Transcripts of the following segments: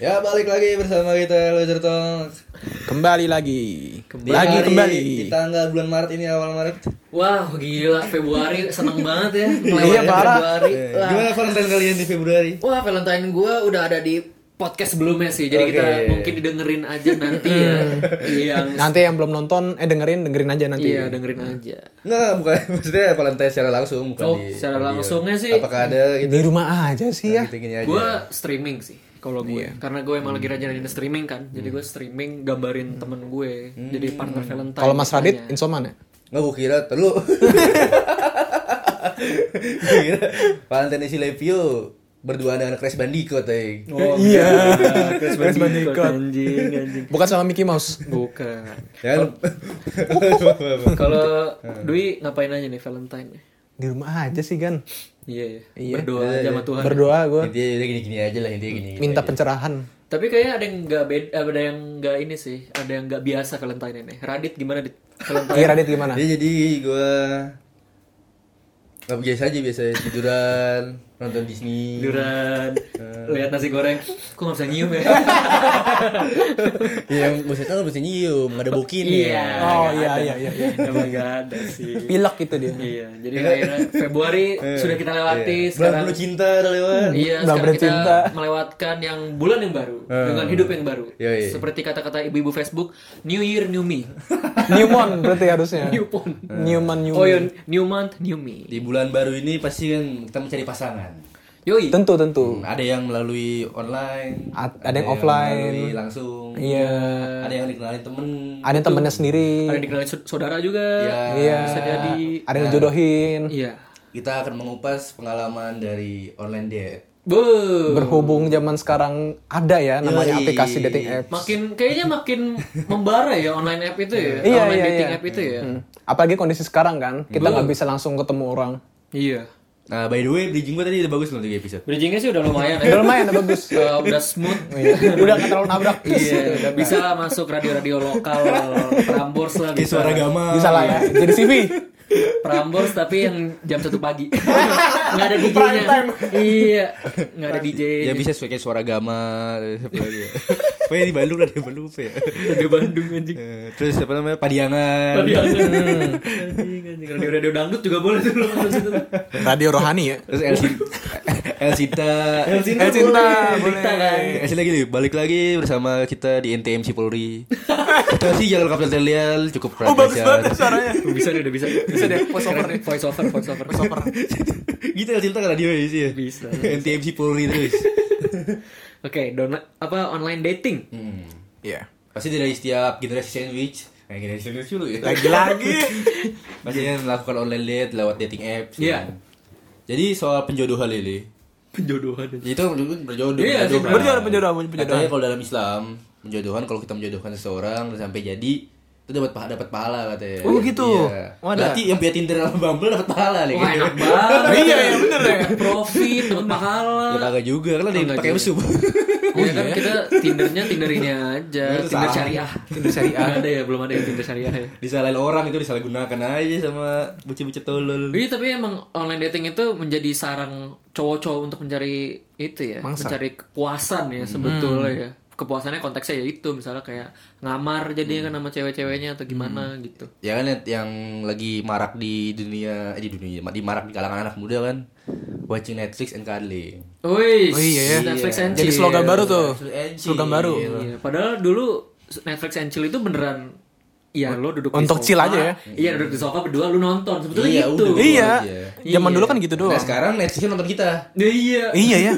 Ya balik lagi bersama kita Loser Talk Kembali lagi. Di lagi hari- kembali. Di tanggal bulan Maret ini awal Maret Wah gila Februari seneng banget ya Iya, melewati parah. Februari Wah. Gimana Valentine kalian di Februari? Wah Valentine gue udah ada di podcast sebelumnya sih. Jadi Oke. kita mungkin didengerin aja nanti ya. Yang Nanti yang belum nonton, eh dengerin, dengerin aja nanti. Iya dengerin aja. Nggak, bukan maksudnya Valentine secara langsung bukan Oh, di secara langsungnya sih Apakah ada gitu? Di rumah aja sih ya. Gitu gini aja. Gue streaming sih kalau gue. Karena gue emang lagi rajin-rajin streaming kan. Jadi gue streaming gambarin temen gue. Jadi partner Valentine Kalau Mas Radit insoman ya? Nggak, gue kira terlalu Gue kira Valentine si Levio berdua dengan Crash Bandicoot eh. Oh, Iya. Crash Crash Bandicoot Bandicoot. anjing anjing Bukan sama Mickey Mouse. Bukan Ya kan? Kalau Dwi ngapain aja nih Valentine? Di rumah aja sih kan. Iya, Iya. berdoa aja sama Tuhan. Berdoa gue. Intinya udah gini-gini aja lah intinya gini. Minta pencerahan. Tapi kayaknya ada yang nggak beda, ada yang nggak ini sih, ada yang nggak biasa Valentine ini. Radit gimana dit? Valentine. Iya Radit gimana? Ya jadi gue nggak biasa aja biasa tiduran nonton Disney. Tiduran, lihat nasi goreng, kok nggak bisa nyium ya? Iya, maksudnya kan bisa nyium, nggak ada bokin Iya. Oh iya iya iya. iya. Emang nggak ada sih. Pilek itu dia. Iya, jadi akhirnya Februari sudah kita lewati Bulan sekarang. penuh cinta udah lewat. Iya, sekarang kita bercinta. melewatkan yang bulan yang baru Hmm. dengan hidup yang baru. Yoi. Seperti kata-kata ibu-ibu Facebook, New Year, New Me. Newman berarti harusnya. New. Newman Newman. Oh, iya, New Month, New Me. Di bulan baru ini pasti kan kita mencari pasangan. Yoi. Tentu tentu. Hmm, Ada yang melalui online, A- ada yang offline. melalui langsung, Iya. ada yang dikenalin temen. Ada yang temennya sendiri. Ada yang dikenalin saud- saudara juga. Iya. Iya. Bisa jadi. Ada yang dijodohin. Iya. Kita akan mengupas pengalaman dari online date. Bu. Berhubung zaman sekarang ada ya namanya Yoi. aplikasi dating apps. Makin kayaknya makin membara ya online app itu ya. Iya, online iya, dating iya. app itu ya. Hmm. Apalagi kondisi sekarang kan, kita nggak bisa langsung ketemu orang. Iya. Nah, by the way, bridging gue tadi udah bagus loh 3 episode. Bridgingnya sih udah lumayan ya. Udah lumayan, udah bagus. Uh, udah smooth. udah nggak terlalu nabrak. Iya, bisa lah masuk radio-radio lokal Prambors lah Kayak bisa. suara gama. Bisa lah ya. Jadi CV. Prambors tapi yang jam satu pagi. Nggak ada DJ-nya. Iya, nggak ada DJ. Ya bisa kayak suara gama ya. Pokoknya di Bandung lah di Bandung apa ya. Radio Bandung anjing. Eh, Terus apa namanya? Padiangan. Tadi anjing anjing radio-radio dangdut juga boleh tuh. Radio Rohani ya. Terus El Sin- El Sinta. El Sinta El Sinta, boleh. kan. Lagi nih, balik lagi bersama kita di NTMC Polri. Kita sih jalan Kapten Telial cukup keren. Oh bagus banget suaranya. Bisa deh, udah bisa. Bisa deh, voice over. Voice over, voice over. Voice over. gitu El Sinta kan radio ya sih ya. Bisa. NTMC Polri terus. Oke, dona apa online dating? Hmm. Iya. Pasti dari setiap generasi sandwich kayak generasi sandwich dulu ya. Lagi-lagi. Pasti yang melakukan online date lewat dating apps. Iya. kan. Jadi soal penjodohan ini, Penjodohan. itu berjodoh. Iya berjodoh. berjodoh, berjodoh, berjodoh. Katanya kalau dalam Islam penjodohan kalau kita menjodohkan seseorang dan sampai jadi itu dapat pahala dapat pahala katanya. Oh, gitu? Iya. Oh, ada. Berarti yang punya Tinder sama Bumble dapat pahala nih. Wah gitu. enak banget. Iya, iya, bener ya. Profit, dapat pahala. Ya kagak juga kan ada yang pakai mesum. Iya kan kita Tindernya Tinder ini aja, Itu Tinder salah. syariah. Tinder syariah. Ada ya, belum ada yang Tinder syariah ya. Disalahin orang itu disalahgunakan aja sama bocah-bocah tolol. Iya tapi emang online dating itu menjadi sarang cowok-cowok untuk mencari itu ya, Mangsa. mencari kepuasan ya sebetulnya ya. Kepuasannya konteksnya ya itu misalnya kayak ngamar jadi kan sama cewek-ceweknya atau gimana gitu. Ya kan yang lagi marak di dunia eh, di dunia di marak di kalangan anak muda kan watching Netflix and cuddling. Oh iya ya. Netflix and Jadi chill. slogan baru tuh. Slogan baru. Iya, padahal dulu Netflix and chill itu beneran Iya, lo duduk Untuk di chill sofa. aja ya? Iya, duduk di sofa berdua lu nonton. Sebetulnya Iya, gitu. udah. Iya. aja. Zaman Iya. dulu kan gitu Nah doang. sekarang Netflix nonton kita. Iya. Iya ya.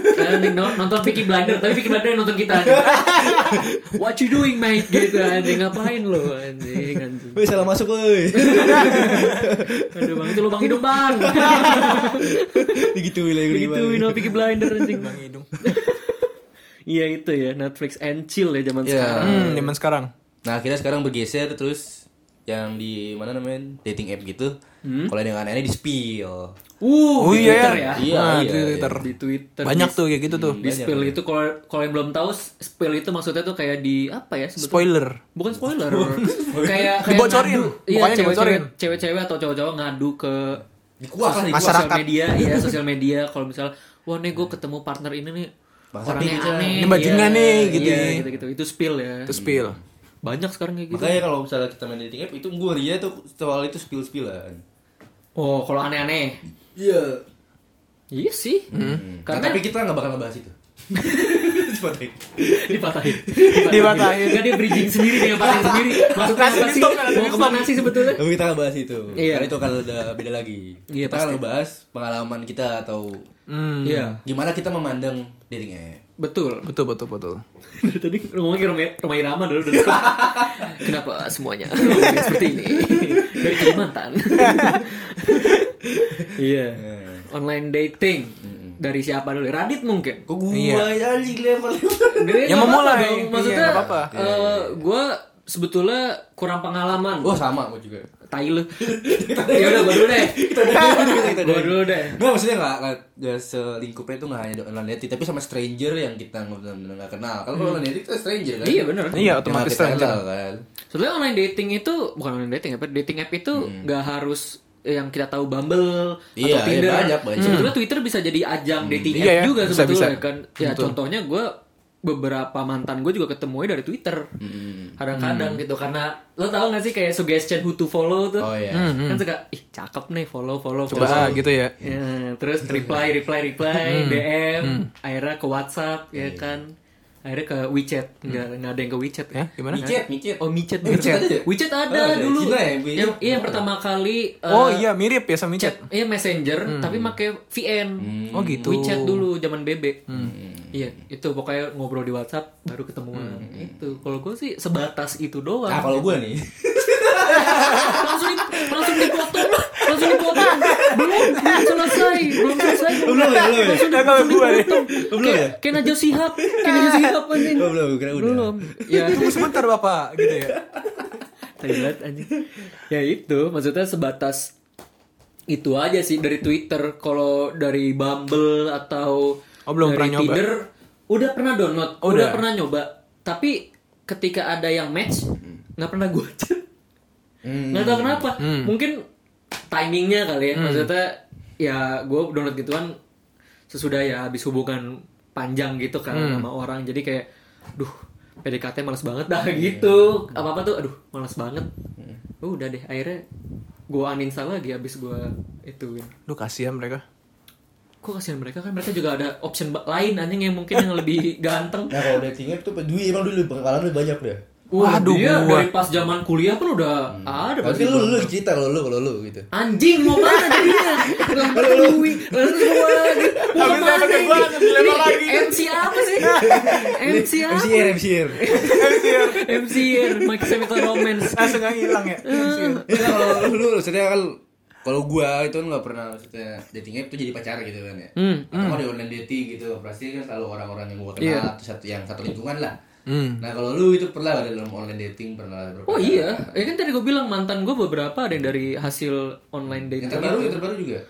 Nonton Peaky Blinder, tapi Peaky Blinder nonton kita. What you doing, mate? Gitu anjing ngapain lo anjing anjing. Woi salah masuk woi. Aduh bang itu lubang hidung bang. Digituin lagi Begituin sama Peaky Blinder anjing. Bang hidung. Iya itu ya Netflix and chill ya zaman Iya. sekarang. Hmm, zaman sekarang. Nah kita sekarang bergeser terus yang di mana namanya dating app gitu. Kalau ada yang aneh-aneh di spill. Uh, Oh di iya Twitter ya. ya. Iya, Nah, iya, di Twitter. Di Twitter. Banyak di- tuh kayak gitu tuh. Di spill itu kalau kalau yang belum tahu spill itu maksudnya tuh kayak di apa ya sebetulnya? Spoiler. Bukan spoiler. kayak kayak Dibocorin. ngadu. Iya, cewek-cewek dibocorin. cewek-cewek atau cowok-cowok ngadu ke Dikuak lah, dikuak. Masyarakat. sosial media, iya sosial media kalau misal wah nih gue ketemu partner ini nih Bangsa orangnya aneh. Ini bajingan iya, nih, gitu Iya, ya. gitu-gitu. Itu spill ya. Itu spill. Banyak sekarang kayak gitu. Makanya kalau misalnya kita main dating app itu gue ria tuh soal itu spill spillan. Oh, kalau aneh-aneh. Iya. Iya sih. Nah, Karena tapi kita nggak bakal ngebahas itu. Dipatahin. dipatahin. Dipatahin. Enggak dia bridging sendiri dia patahin sendiri. Maksudnya Langsung apa sih? Mau ke mana sih sebetulnya? Tapi kita nggak bahas itu. Iya. Karena itu akan udah beda lagi. Iya, kita akan ngebahas pengalaman kita atau Hmm. Iya, gimana kita memandang dating app. Betul. Betul betul betul. Tadi ngomongin Roma, Roma Irama dulu dulu. Kenapa semuanya seperti ini? Dari Kalimantan. Iya. Online dating. Dari siapa dulu? Radit mungkin. Kok gue Iya. anjing lempar Dia Yang memulai. dong. Iya, Maksudnya, nggak apa-apa. eh, gue sebetulnya kurang pengalaman. Oh sama gue juga. Tai lu. ya udah gue dulu deh. Gue dulu deh. Nggak maksudnya nggak nggak nggak selingkupnya itu nggak hanya online dating tapi sama stranger yang kita nggak kenal. Kalau kalau online dating kita stranger kan. Iya bener. Iya otomatis kita stranger. kan. Sebenarnya online dating itu bukan online dating apa? Dating app itu nggak harus yang kita tahu Bumble Iya, atau Tinder. iya, banyak, banyak. Sebetulnya Twitter bisa jadi ajang dating Iya app ya, juga bisa, sebetulnya bisa. kan. Ya contohnya gue beberapa mantan gue juga ketemunya dari Twitter. Kadang-kadang gitu karena lo tau gak sih kayak suggestion who to follow tuh. Oh iya. Kan suka ih cakep nih follow follow Coba follow. gitu ya. Ya, terus reply reply reply DM akhirnya ke WhatsApp ya kan akhirnya ke WeChat nggak nggak ada yang ke WeChat Ya, gimana? Micet, micet. Oh micet, Oh, WeChat. WeChat ada? WeChat ada Oh, ada. dulu. Ya, yang, iya yang pertama kali. eh, Oh iya mirip ya sama chat, chat. iya messenger, tapi pakai VN. Oh gitu. WeChat dulu zaman BB. Iya, itu pokoknya ngobrol di WhatsApp baru ketemuan. Itu. Kalau gue sih sebatas itu doang. Nah kalau gue nih, langsung di, langsung dipotong langsung dipotong. Belum, belum selesai, belum selesai. Belum ya, belum ya? Langsung, dipotong. Belum ya? Najwa Shihab, kayak Najwa Shihab anjing. oh, belum, kira udah. Belum. Ya, Tunggu sebentar bapak gitu ya. Banget, anjing. Ya itu, maksudnya sebatas itu aja sih dari Twitter. Kalau dari Bumble atau Oh, belum dari pernah nyoba? Tinder, udah pernah download, Oh, udah udah. pernah nyoba. Tapi ketika ada yang match, nggak pernah gue chat. Hmm. Nggak tahu kenapa. Mungkin timingnya kali Hmm. ya. Maksudnya ya gue download gituan sesudah ya habis hubungan panjang gitu kan Hmm. sama orang. Jadi kayak, duh PDKT males banget dah gitu. Apa apa tuh, aduh males banget. Oh, udah deh. Akhirnya gue uninstall lagi habis gue ituin. Duh kasihan mereka. Kok kasihan mereka kan mereka juga ada option lain anjing yang mungkin yang lebih ganteng. Nah kalau dating app tuh duit emang dulu pengalaman lu banyak deh. Waduh, dia gua. dari pas zaman kuliah pun udah ada pasti. Tapi lu lu cerita kalau lu kalau lu gitu. Anjing mau mana jadinya? Lempar duit, lalu gua lagi. Mau ini? gua, dilempar lagi. MC apa sih? MC apa? MCR MCR. MC My Chemical Romance. Langsung nggak hilang ya. Iya kalau lu lu maksudnya kan kalau gua itu kan nggak pernah maksudnya dating app tuh jadi pacar gitu kan ya. Hmm. Atau mau di online dating gitu pasti kan selalu orang-orang yang gua kenal Iya. atau satu yang satu lingkungan lah. Hmm. Nah kalau lu itu pernah nggak dalam online dating pernah berapa? Oh iya, ya kan tadi gue bilang mantan gue beberapa ada yang dari hasil online Yang dating. terbaru yang terbaru juga.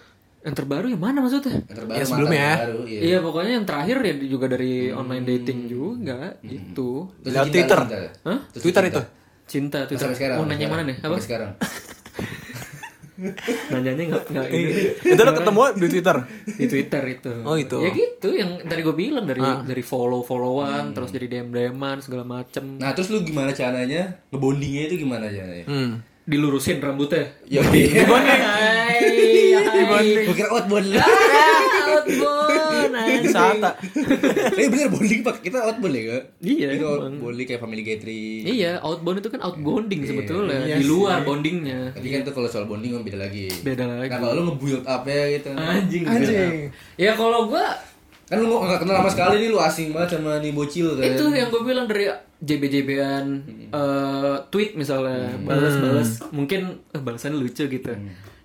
Yang terbaru yang mana maksudnya? Yang terbaru Ya, sebelumnya ya. terbaru, iya. Iya pokoknya yang terakhir ya juga dari online dating juga gitu. Terus Lewat cinta, Twitter. cinta. Hah? Terus Twitter cinta. itu. Cinta tuh. Sampai sekarang. Mau nanya mana nih? Apa? Sampai sekarang. Nanyanya nggak nggak ini. Itu udah ketemu di Twitter. di Twitter itu. Oh, itu. Ya gitu yang tadi gue bilang dari dari follow followan terus jadi dm dman segala macem. Nah terus lu gimana caranya ngebondingnya itu gimana caranya? Hmm. Dilurusin rambutnya. Ya iya. Hai, hai. Gue kira outbound lah. Outbound, anjing. Sata. Eh bener bonding pak kita outbound ya kak? Iya, Itu bonding kayak family gathering. Iya, outbound itu kan outbounding sebetulnya. Di luar bondingnya. Tapi kan tuh kalau soal bonding kan beda lagi. Beda lagi. Nah kalau lu nge-build up ya gitu. Anjing. Anjing. Ya kalau gua Kan lu gak kenal sama sekali nih lu asing banget sama nih bocil kan. itu yang gue bilang dari JB-JB-an eh, tweet misalnya balas-balas mungkin eh, balasannya lucu gitu.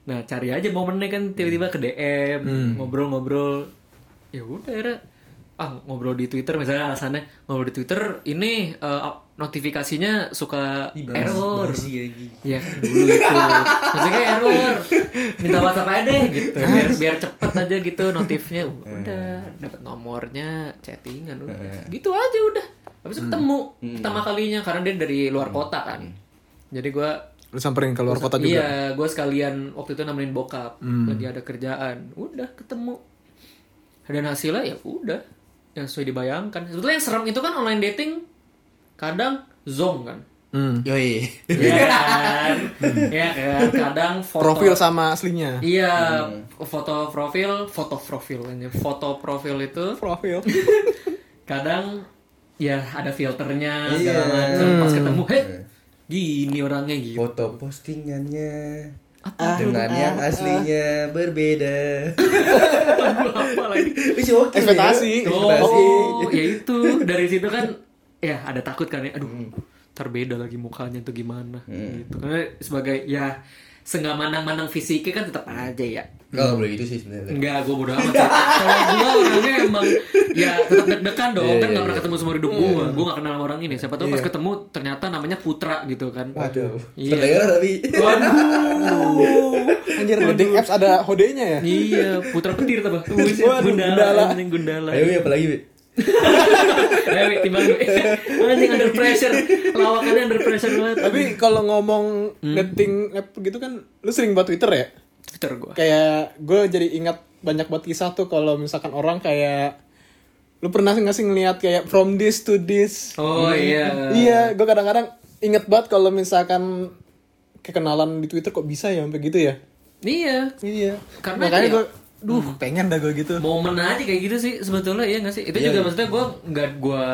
Nah, cari aja momennya kan tiba-tiba ke DM, ngobrol-ngobrol. Ya udah akhirnya ah ngobrol di Twitter misalnya alasannya ngobrol di Twitter ini eh, notifikasinya suka error. Iya kan dulu itu. Maksudnya error. Minta WhatsApp aja deh gitu. Biar biar cepet aja gitu notifnya. Udah dapat nomornya, chattingan udah. Gitu aja udah. Habis itu ketemu pertama kalinya karena dia dari luar kota kan. Jadi gua Lu samperin ke luar kota juga. Iya, gua sekalian waktu itu nemenin bokap lagi ada kerjaan. Udah ketemu. Dan hasilnya ya udah. yang sesuai dibayangkan. Sebetulnya yang serem itu kan online dating kadang zong kan. Hmm. Yoi. Iya kan? Iya kan? Kadang foto Profil sama aslinya. Iya, foto profil, foto profil ini. Foto profil itu Profil. kadang ya ada filternya segala macam. Pas ketemu, heh, gini orangnya gitu. Foto postingannya dengan yang aslinya berbeda. Aduh, apa lagi? Oke, Ekspektasi. ya. Oh, ya itu dari situ kan ya ada takut kan ya. Aduh, terbeda lagi mukanya tuh gimana gitu. Karena sebagai ya senggak manang-manang fisiknya kan tetap aja ya. Kalau boleh gitu sih sebenarnya. Enggak, gue bodo amat. sih. Kalau gue orangnya emang ya tetap deg-degan dong. Iya, kan iya, gak pernah iya. ketemu seumur hidup gue. Gue gak kenal sama orang ini. Siapa tahu pas ketemu ternyata namanya Putra gitu kan. Waduh. Iya. Terdengar tapi. Waduh. Anjir, dating apps ada hodenya ya? Iya, Putra Petir? Waduh, Gundala. Gundala. Gundala. Ayo, Wi, apa lagi, Wi? Ayo, Wi, timbang. Anjing under pressure. Lawakannya under pressure banget. Tapi kalau ngomong dating app gitu kan, lu sering buat Twitter ya? Twitter gue. Kayak gue jadi ingat banyak banget kisah tuh kalau misalkan orang kayak lu pernah nggak sih ngeliat kayak from this to this? Oh iya. Iya, gue kadang-kadang inget banget kalau misalkan kekenalan di Twitter kok bisa ya sampai gitu ya? Iya. Iya. Karena Makanya gue, duh pengen dah gue gitu. Momen aja kayak gitu sih sebetulnya iya gak sih? Itu juga maksudnya gue nggak gue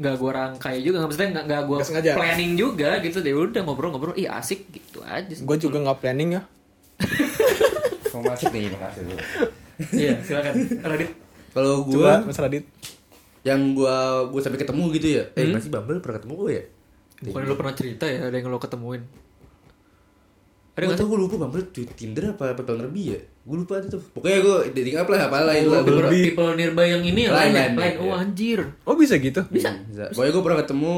nggak gue rangkai juga nggak maksudnya nggak nggak gue planning juga gitu deh udah ngobrol-ngobrol iya asik gitu aja sih. Gue juga nggak planning ya. Mau masuk nih, makasih lu. iya silakan Radit Kalau gua Mas Radit. yang gua gua sampai ketemu gitu ya. Eh, masih Bumble pernah ketemu gua ya? bukan lu pernah cerita ya ada yang lo ketemuin ada nggak tau gua lupa Bumble tuh Tinder apa apa Bumble lebih ya? Gua lupa tuh. Pokoknya gua dating apa lah, apalah itu lah. people, people nearby yang ini ya Lain, lain, lain, lain. iya. oh anjir Oh bisa gitu? bisa Bisa. Pokoknya gue pernah ketemu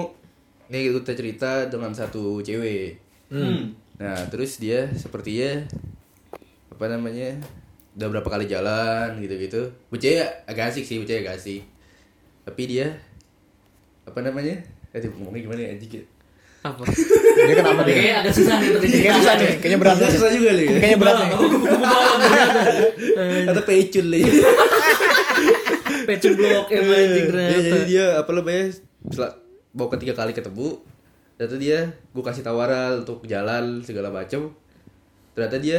kayak gitu kita cerita dengan satu cewek. Hmm. Nah, terus dia sepertinya apa namanya? Udah berapa kali jalan gitu-gitu. Bocah agak asik sih, bocah agak asik. Tapi dia apa namanya? Eh, ngomongnya gimana ya anjing? Apa Dia kenapa dia? kayaknya agak susah nih Kayaknya susah nih, kayaknya berat nih. susah juga nih. Kayaknya berat nih. Atau pecul nih. pecun blok emang anjing Ya, ternyata jadi dia apa namanya? Setelah bawa ketiga kali ketemu, ternyata dia gue kasih tawaran untuk jalan segala macam. Ternyata dia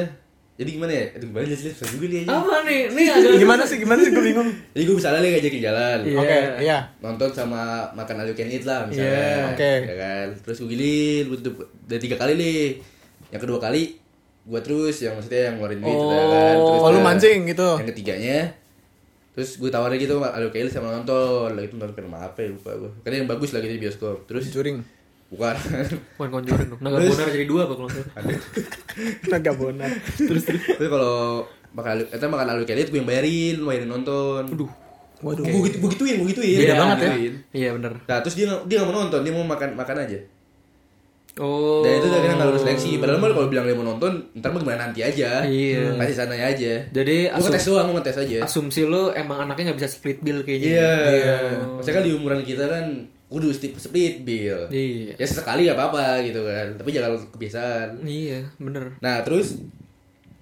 jadi gimana ya? Aduh, gimana jelasnya? Susah juga nih aja. apa nih nih agak Gimana sih? Gimana sih? Gue bingung. Jadi gue misalnya nih ngajakin jalan Iya. Oke, iya. Nonton sama makan all you can eat lah misalnya Iya, oke. Ya kan Terus gue gilin udah, tiga kali nih Yang kedua kali Gue terus yang maksudnya yang ngeluarin duit Oh. ya kan Terus Oh, lu mancing gitu. Yang ketiganya Terus gue tawarin gitu all you can eat sama nonton Lah itu nonton film apa ya lupa gue Kan yang bagus lagi di bioskop Terus Juring. Bukan Bukan Conjuring dong. Naga Bonar jadi dua apa kalau nggak. Naga bonar. Terus terus. Terus kalau makan kita makan all you can eat gue yang bayarin Lu bayarin nonton Aduh Waduh. Gue gitu, gue gituin, gue gituin Beda banget ya. Gituin. Iya benar. Nah terus dia nggak- dia gak mau nonton, dia mau makan makan aja. Oh. Dan itu akhirnya nggak lulus seleksi. Padahal mah kalau bilang dia mau nonton, ntar mah gimana nanti aja. Iya. Kasih sananya aja. Jadi asum- ngetes doang, gue ngetes aja. asumsi lo emang anaknya nggak bisa split bill kayaknya. Iya. Maksudnya kan di umuran kita kan kudu split, split bill. Iya. Ya sesekali gak apa-apa gitu kan. Tapi jangan kebiasaan. Iya, bener. Nah terus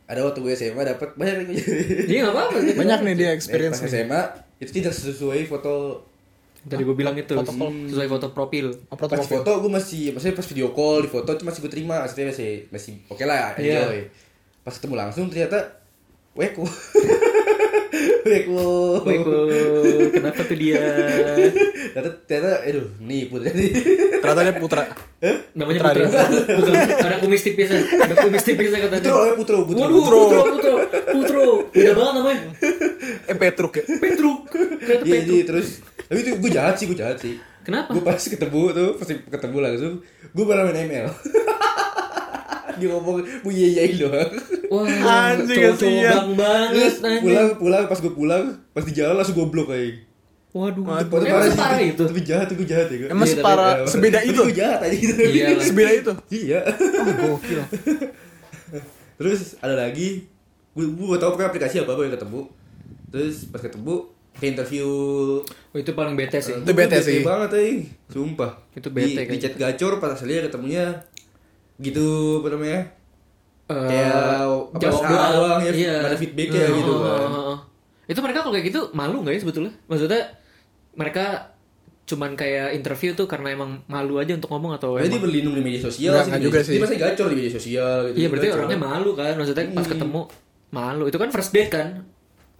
ada waktu gue SMA dapat banyak nih. Iya nggak apa-apa. Banyak nih dia Eh, pas experience. SMA itu tidak sesuai foto Tadi gue bilang itu sesuai foto profil. Apa pas profil? foto gue masih maksudnya pas video call di foto itu masih gue terima maksudnya masih masih oke lah Iya. enjoy pas ketemu langsung ternyata weko weko Weko, kenapa tuh dia? ternyata ternyata aduh nih putri Ternyata dia putra. Namanya Putra Putra. Putra. Ada kumis tipis. Ada kumis tipis ya katanya. putro ya putro putro Waduh, Putro, Putro, Putro. Beda banget namanya. Eh Petruk ya. Petruk. Iya Petruk. jadi terus tapi itu gue jahat sih gue jahat sih Kenapa? gue pas ketemu tuh pas ketemu langsung gue pernah main ML dia ngomong gue iya iyain doang Wah, Anjing, kasihan. bang banget. anjing. pulang pulang pas gue pulang pas di jalan langsung gue blok kayak Waduh, Itu emang parah sih. separah itu. Tapi jahat, tapi jahat ya. Emang Iya, separa Tapi- sebeda tapi itu. gue jahat aja gitu. Iya. Sebeda itu. Iya. Oh, gokil. Terus ada lagi, gue gue tau pakai aplikasi apa apa yang ketemu. Terus pas ketemu, ke interview. Oh, itu paling bete sih. Itu bete sih. banget eh. Sumpah. Itu bete Di, di kayaknya. chat gacor pas aslinya ketemunya gitu apa namanya? Eh, Kayak apa jawab doang. doang ya, Iya. ada feedbacknya Oh, gitu oh, kan. oh, oh. Itu mereka kalau kayak gitu malu nggak ya sebetulnya? Maksudnya mereka cuman kayak interview tuh karena emang malu aja untuk ngomong atau Berarti emang berlindung di media sosial Enggak, sih. juga media- sih. Dia pasti gacor di media sosial gitu. iya berarti Gacor. orangnya malu kan maksudnya pas ketemu malu itu kan first date kan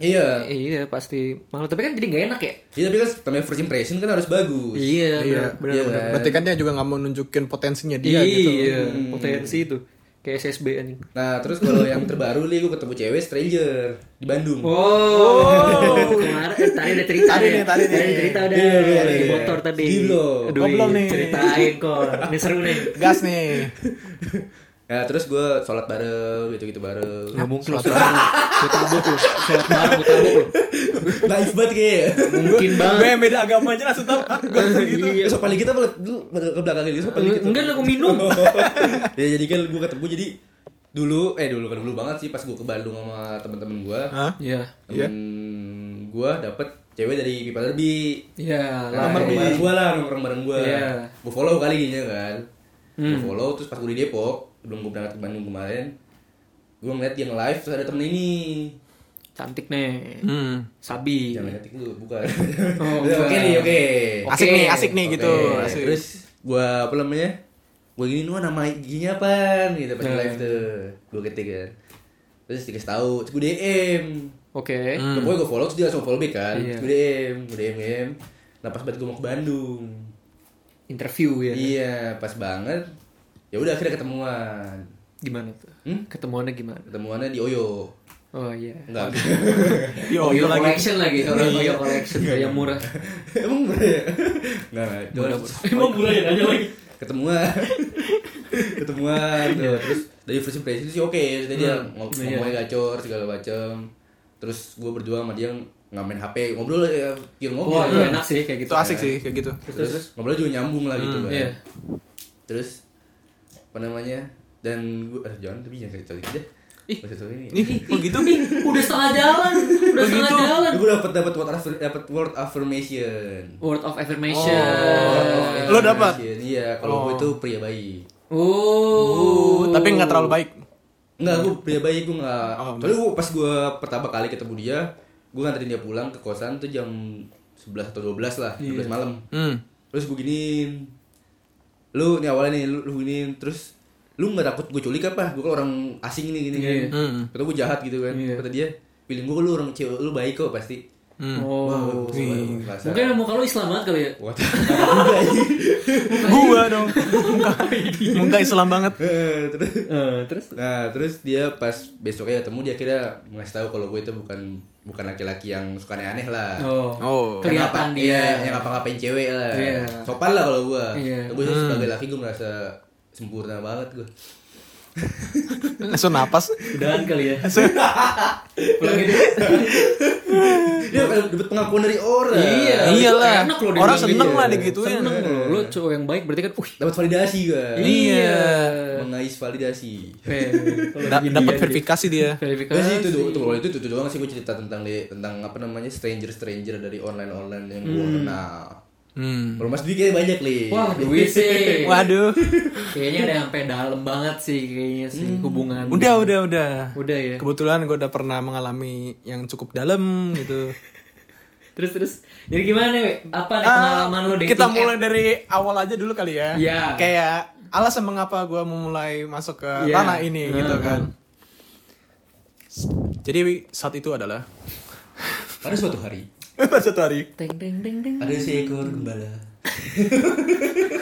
Iya. iya pasti malu tapi kan jadi nggak enak ya Iya tapi kan namanya first impression kan harus bagus. iya Iya, benar Iya kan? Berarti kan dia juga nggak mau nunjukin potensinya iya dia gitu. potensi itu kayak SSB anjing Nah terus kalau yang terbaru nih gue ketemu cewek stranger di Bandung. Oh, kemarin eh, tadi ada cerita Tadi ya. nih, tadi nih. cerita udah Iya, iya, di iya. motor tadi. Di belum. Aduh, Oh, belum nih. Ceritain kok. Ini seru nih. Gas nih. Nah terus gue sholat bareng gitu-gitu bareng. Nggak mungkin sholat bareng. Gue tabuk lu. Sholat bareng gue tabuk lu. Naif banget kayak. Mungkin Gue banget. yang beda agama aja langsung tau. Gue gitu. Iya. Terus paling kita malah dulu ke belakang gitu paling kita. Enggak lah, aku minum. ya jadi kan gue ketemu jadi dulu eh dulu kan dulu banget sih pas gue ke Bandung sama temen-temen gue. Hah? Iya. Temen gue dapet cewek dari Pipa Derby. Iya, nomor bareng gue lah, nomor bareng gue. Iya. Gue follow kali ini kan. Gue Hmm. follow terus pas gue di Depok, sebelum gue berangkat ke Bandung kemarin, gue ngeliat dia nge-live terus ada temen ini. Cantik nih. Hmm. Sabi. Jangan nanti dulu, bukan. Oh. Oke nih, oke. Asik Oke. nih, asik nih gitu. Oke, Asik. Terus gue apa namanya? Gue gini nuh nama IG-nya apa? Gitu pas Hmm. live tuh. Gue ketik kan. Terus dikasih tahu, terus gue DM. Oke. Hmm. Pokoknya gue follow terus dia langsung follow back kan. Iya. Terus gue DM, gue DM, DM. Nah pas banget gue mau ke Bandung. Interview ya. Iya, pas banget. Ya udah akhirnya ketemuan. Gimana tuh? Hmm? Ketemuannya gimana? Ketemuannya di Oyo. Oh iya. Enggak. Yo, Oyo yo lagi. collection lagi. Orang Oyo collection yang murah. Emang murah ya? Enggak. Murah. Emang murah ya aja lagi. ketemuan. ketemuan tuh. Terus dari first impression sih oke. Terus dia Hmm, iya. ngomongnya gacor segala macam. Terus gue berdua sama dia nggak main HP, ngobrol ya, pure ngobrol. Wah, itu enak sih kayak gitu. Itu asik sih kayak gitu. Terus, terus ngobrol juga nyambung lah gitu kan. Iya. Terus apa namanya? Dan gue eh, jangan tapi jangan cerita deh. Ih. Ini. Nih, kok gitu? Udah setengah jalan. Udah setengah jalan. Gue dapat dapat word affir- dapat word affirmation. Word of affirmation. Lo dapat? Iya, kalau gue Oh. itu pria baik. Oh. Tapi nggak terlalu baik. Enggak, gue pria baik gue enggak. Oh, Soalnya gue pas gue pertama kali ketemu dia, gue nganterin dia pulang ke kosan tuh jam 11 atau 12 lah, 12 malam. Hmm. Terus gue giniin. Lu nih awalnya nih, lu, lu giniin terus lu nggak takut gue culik apa? Gue kan orang asing nih gini Iya. kan. Hmm. Kata gue jahat gitu kan. Iya. Kata dia, pilih gue lu orang cewek, lu baik kok pasti. Hmm. Oh. Wih. merasa- Mungkin muka lu Islam banget kali ya. Ini. Gua dong. Muka, muka Islam banget. Eh, terus Eh, terus Nah terus dia pas besoknya ketemu dia kira ngasih tahu kalau gue itu bukan bukan laki-laki yang suka aneh-aneh lah. Oh. Oh. Kelihatan dia. Iya, yang ngapa-ngapain cewek lah. Iya. Sopan lah kalau gue. Iya. Gue sebagai laki gue merasa sempurna banget gue. Langsung napas. udahan kali ya. Pulang gitu. Dia dapat pengakuan dari orang. Iya. Iyalah. Enak loh Orang seneng gitu. lah digituin. Seneng loh. Lu cowok yang baik berarti kan, wih. Dapat validasi gue. Iya. Mengais validasi. Dapat verifikasi dia. Verifikasi. Sih itu tuh, tuh, kalau itu, itu doang sih gue cerita tentang tentang apa namanya stranger stranger dari online online yang gue kenal. Hmm. Kalau Mas Dwi kayak banyak nih. Wah, duit sih. Waduh. Kayaknya ada yang sampai dalam banget sih kayaknya sih hubungan. Udah, udah, udah. Udah ya. Kebetulan gue udah pernah mengalami yang cukup dalam gitu. Terus terus. Jadi gimana, we? Apa nih Ah, pengalaman lo dating kita app? mulai dari awal aja dulu kali ya. Iya. Kayak alasan mengapa gue memulai masuk ke Iya. tanah ini gitu kan. Jadi saat itu adalah Pada suatu hari suatu hari Teng teng teng teng. ada seekor gembala.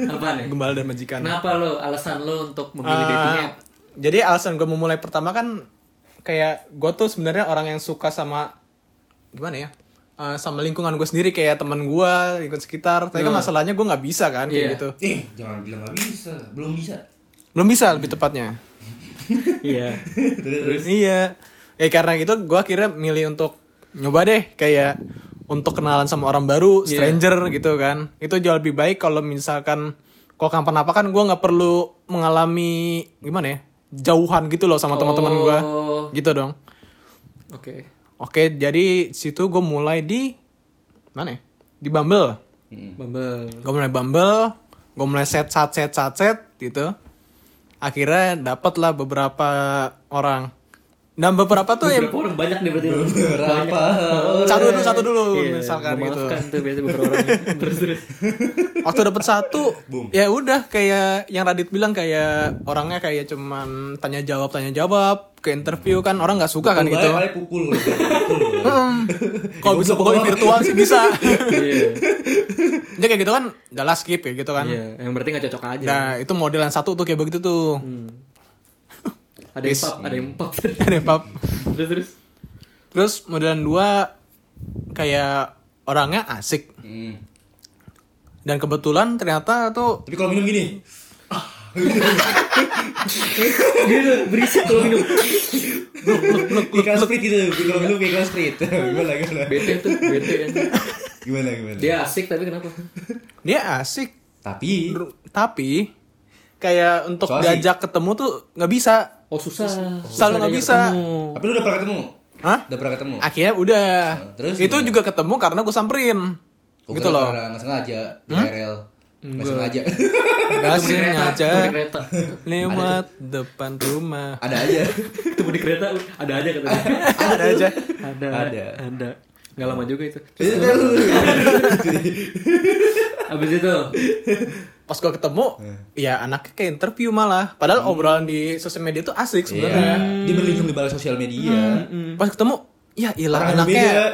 Apa nih? gembala dan majikan. Kenapa lo alasan lo untuk memilih Ah, dating app? Jadi alasan gue memulai pertama kan kayak gue tuh sebenarnya orang yang suka sama gimana ya? Eh, sama lingkungan gue sendiri kayak teman gue, lingkungan sekitar. Tapi kan masalahnya gue nggak bisa kan kayak Iya. gitu. Eh, jangan bilang nggak bisa, belum bisa. Belum bisa lebih tepatnya. Iya. Terus Iya. Ya karena gitu gue akhirnya milih untuk nyoba deh kayak untuk kenalan sama orang baru, Iya. stranger gitu kan. Itu jauh lebih baik kalau misalkan kalau kenapa kan gue nggak perlu mengalami gimana ya jauhan gitu loh sama teman-teman gue, Oh. gitu dong. Oke. Oke, jadi situ gue mulai di mana ya? Di Bumble. Bumble. Gue mulai Bumble, gue mulai set set set set set gitu. Akhirnya dapet lah beberapa orang. Dan beberapa tuh yang Beberapa orang banyak nih berarti. Berapa? satu dulu satu dulu Iya, misalkan gitu. tuh biasa beberapa orang. terus terus. Waktu dapet satu, ya udah kayak yang Radit bilang kayak orangnya kayak cuman tanya jawab tanya jawab ke interview kan orang nggak suka kan gitu. Kali pukul. pukul. Kalau bisa pokoknya virtual sih bisa. Iya. Dia kayak gitu kan, udah lah skip ya gitu kan. Iya, yang berarti nggak cocok aja. Nah itu model yang satu tuh kayak begitu tuh. ada yang pop, ada yang pop. Ada pap. terus terus. Terus modelan dua kayak orangnya asik Hmm. dan kebetulan ternyata tuh Tapi kalau minum gini, Dia berisik kalau minum. ikan sprit gitu. Kalau minum kayak ikan sprit. Gimana gimana? Bete tuh, bete. Gimana gimana? Dia asik tapi kenapa? dia asik Tapi tapi kayak untuk So asik. diajak ketemu tuh nggak bisa. Oh susah. Selalu nggak bisa. tapi lu udah pernah ketemu? Hah? Udah pernah ketemu? Akhirnya udah. terus itu gimana? juga ketemu karena gue samperin. Gua gitu kira loh. karena Nggak sengaja di. Nggak sengaja. Gak Ketemu di kereta, sengaja di kereta. lewat depan rumah. Ada aja. Ketemu di kereta, ada aja katanya. Ada aja. ada, Ada. ada. Nggak lama juga itu. Itu kan. Abis itu, Pas gue ketemu, ya anaknya kayak interview malah. Padahal obrolan di sosial media tuh asik sebenarnya. Iya. Dia berlindung di balik sosial media. Pas ketemu, ya ilah Orang yang anaknya. beda.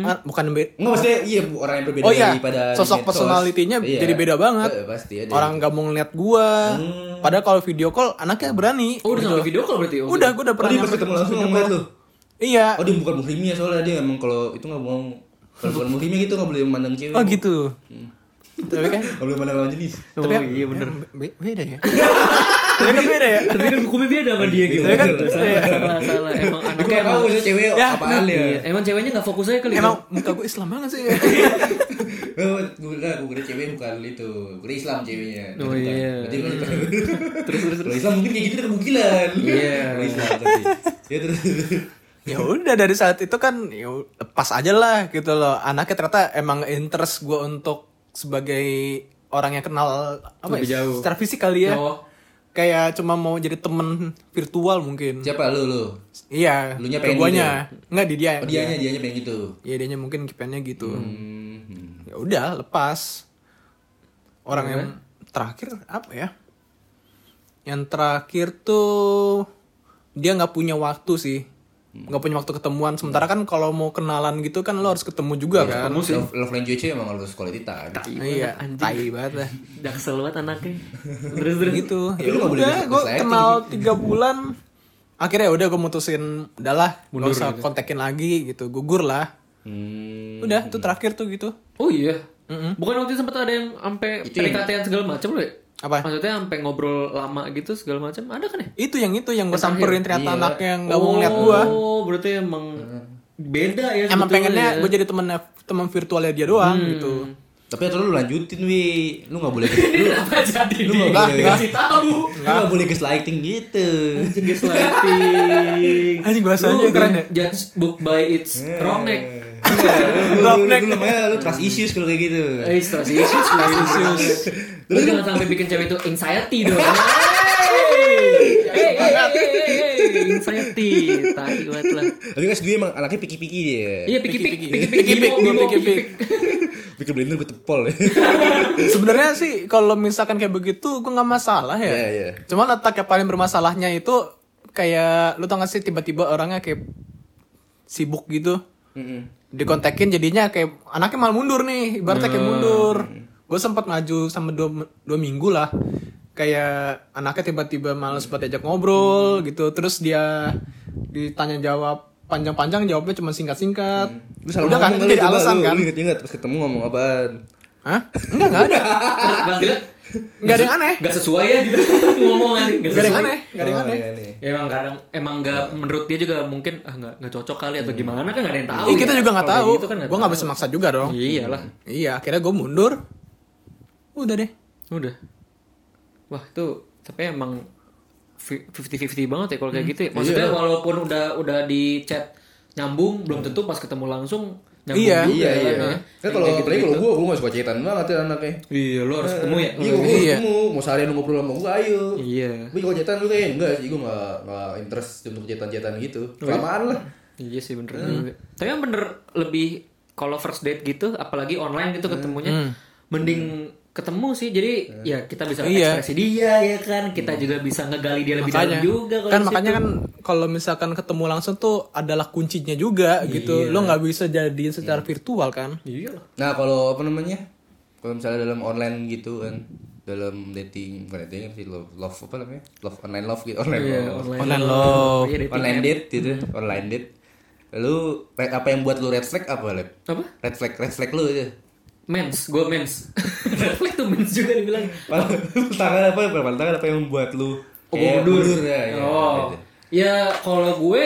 Ah, bukan beda. Enggak maksudnya iya bu, orang yang berbeda Oh iya, daripada sosok personalitinya Iya. jadi beda banget. Eh, pasti ada. Orang gak mau ngeliat gua. Hmm. Padahal kalau video call anaknya berani. oh udah gitu. video call berarti? Oh, Udah, gue udah Oh, pernah dia pas nyampe ketemu langsung ngeliat lu. Iya. Oh dia bukan muhrimnya soalnya dia emang kalau itu nggak bohong. Kalau bukan muhrimnya gitu nggak boleh memandang cewek. Oh gitu. Tapi kan boleh memandang lawan jenis. Oh tapi iya bener. be- beda ya. Tapi kan beda ya. Tapi kan hukumnya beda sama dia gitu. Tapi kan salah, salah. Emang Gue anaknya tahu emang, maksudnya cewek Ya, apaan ya. Iya, emang ceweknya nggak fokus aja kali. Emang muka gue Islam banget sih. Gue kira gue kira cewek bukan itu. Gue kira Islam ceweknya. Oh, iya. Terus terus Kalau Islam mungkin kayak gitu kebukilan. Iya. Kalau Islam tapi. Ya terus. ya udah dari saat itu kan ya lepas aja lah gitu loh. Anaknya ternyata emang interest gue untuk sebagai orang yang kenal apa Lebih ya, jauh. secara fisik kali ya. Oh. Kayak cuma mau jadi temen virtual mungkin. Siapa lu lu? Iya. Lunya ke pengen guanya. Enggak di dia. Oh dianya dianya pengen gitu. Iya dianya mungkin kipennya gitu. Hmm. Ya udah lepas. Orang Oke. yang terakhir apa ya? Yang terakhir tuh dia nggak punya waktu sih. Nggak punya waktu ketemuan. Sementara kan kalau mau kenalan gitu kan lo harus ketemu juga kan. Ketemu sih. Love, love language emang harus quality time. Iya, Anjing. tai banget lah. Jaksel banget anaknya. Terus terus. gitu. Ya lu nggak boleh udah, gue kenal tiga bulan. Akhirnya udah gue mutusin, udahlah, gak usah gitu. kontekin lagi gitu, gugur lah. Hmm. Udah, itu terakhir tuh gitu. Oh iya. Mm-mm. Bukan waktu itu sempat ada yang sampai PDKT segala macam loh. Ya? Apa? Maksudnya sampai ngobrol lama gitu segala macam. Ada kan ya? Itu yang itu yang gue samperin ternyata Iya. anaknya yang gak mau ngeliat gue. Oh, berarti emang beda ya Emang pengennya ya. gue jadi temen teman virtualnya dia doang Hmm. gitu. Tapi atau lu lanjutin wi, lu nggak boleh lu, apa jadi Lu nggak boleh. Kasih tahu. lu nggak boleh gaslighting gitu. Gaslighting. Anjing bahasanya keren ya. Judge book by its wrong neck. Lu, lu, Roughneck. lu namanya lu trust issues kalau kayak gitu. Eh, stress issues, stress issues. Lu jangan sampai bikin cewek itu anxiety dong. Hey, hey, hey, hey, hey, anxiety. Tai banget lah. Tapi kan emang anaknya piki-piki dia. Iya, piki pik, Piki-piki. piki pik, Piki-pik, bimo, bimo, piki-pik. piki-pik. Pikir blender gue tepol. Sebenarnya sih kalau misalkan kayak begitu gue nggak masalah ya. Iya, iya. Cuma letak yang paling bermasalahnya itu kayak lu tau gak sih tiba-tiba orangnya kayak sibuk gitu. Dikontekin jadinya kayak anaknya malah mundur nih, ibaratnya kayak mundur. Gue sempat maju sama dua, dua minggu lah. Kayak anaknya tiba-tiba males buat ajak ngobrol gitu. Terus dia ditanya jawab panjang-panjang jawabnya cuma singkat-singkat. Salah Udah kan jadi alasan kan? Inget-inget pas ketemu ngomong apaan? Hah? Enggak, enggak ada. Pas dilihat, Enggak ada yang aneh. Gak sesuai ya gitu ngomongan Gak Enggak ada yang sesuai. aneh, enggak ada yang Oh, aneh. iya nih. Ya emang kadang emang nggak menurut dia juga mungkin ah nggak nggak cocok kali atau gimana kan nggak ada yang tahu. Iya kita ya. juga nggak Kalau tahu. gitu kan gue nggak bisa maksa juga dong. Iyalah. Iya, akhirnya gue mundur. Udah deh. Udah. Wah itu tapi emang fifty fifty banget ya kalau kayak gitu. Ya. Maksudnya Iya. walaupun udah udah di chat nyambung belum tentu pas ketemu langsung nyambung Iya. juga iya kan, iya ya. kan kalau apalagi gitu-gitu. kalau gue gue gak suka cetan banget ya anaknya. Iya lo harus ketemu ya iya gue Iya. ketemu. Mau seharian lu ngobrol sama gue ayo. Iya. Tapi kalau cetan gue kayak enggak sih gue gak, gak interest untuk cetan-cetan gitu. Kelamaan lah. Iya sih bener juga. Tapi yang bener lebih kalau first date gitu, apalagi online gitu ketemunya, mending ketemu sih. Jadi ya kita bisa Iya. ekspresi dia ya kan, kita juga bisa ngegali dia lebih dalam makanya juga. kalau kan makanya situ. kan kalau misalkan ketemu langsung tuh adalah kuncinya juga gitu lo nggak bisa jadiin secara virtual kan Iya lah. nah kalau apa namanya kalau misalnya dalam online gitu kan dalam dating bukan dating sih love, love apa namanya love online love gitu online Iya, love online. Online love. Iya, online date gitu online date lu apa yang buat lu red flag apa lep Apa? red flag red flag lu aja Mens, gue mens. Refleks tuh mens juga dibilang. tangan apa tangan apa yang membuat lu Oh, kayak mundur. mundur ya, ya, oh. gitu. Ya kalau gue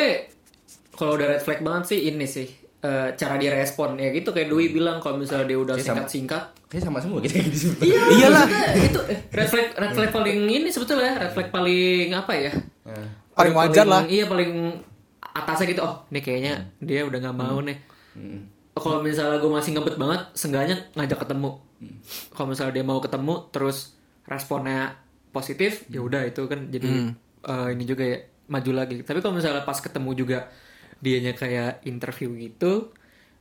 kalau udah red flag banget sih ini sih eh, cara dia respon ya gitu kayak Dwi bilang kalau misalnya dia udah singkat-singkat kayak sama semua gitu gitu sih Iya, Iyalah. itu red flag red flag paling ini sebetulnya red flag paling apa ya? Nah, Paling wajar lah. Iya paling atasnya gitu. Oh, ini kayaknya dia udah nggak mau nih. Kalau misalnya gue masih ngebet banget, seenggaknya ngajak ketemu. Kalau misalnya dia mau ketemu, terus responnya positif, ya udah itu kan jadi eh, ini juga ya maju lagi. Tapi kalau misalnya pas ketemu juga dianya kayak interview gitu,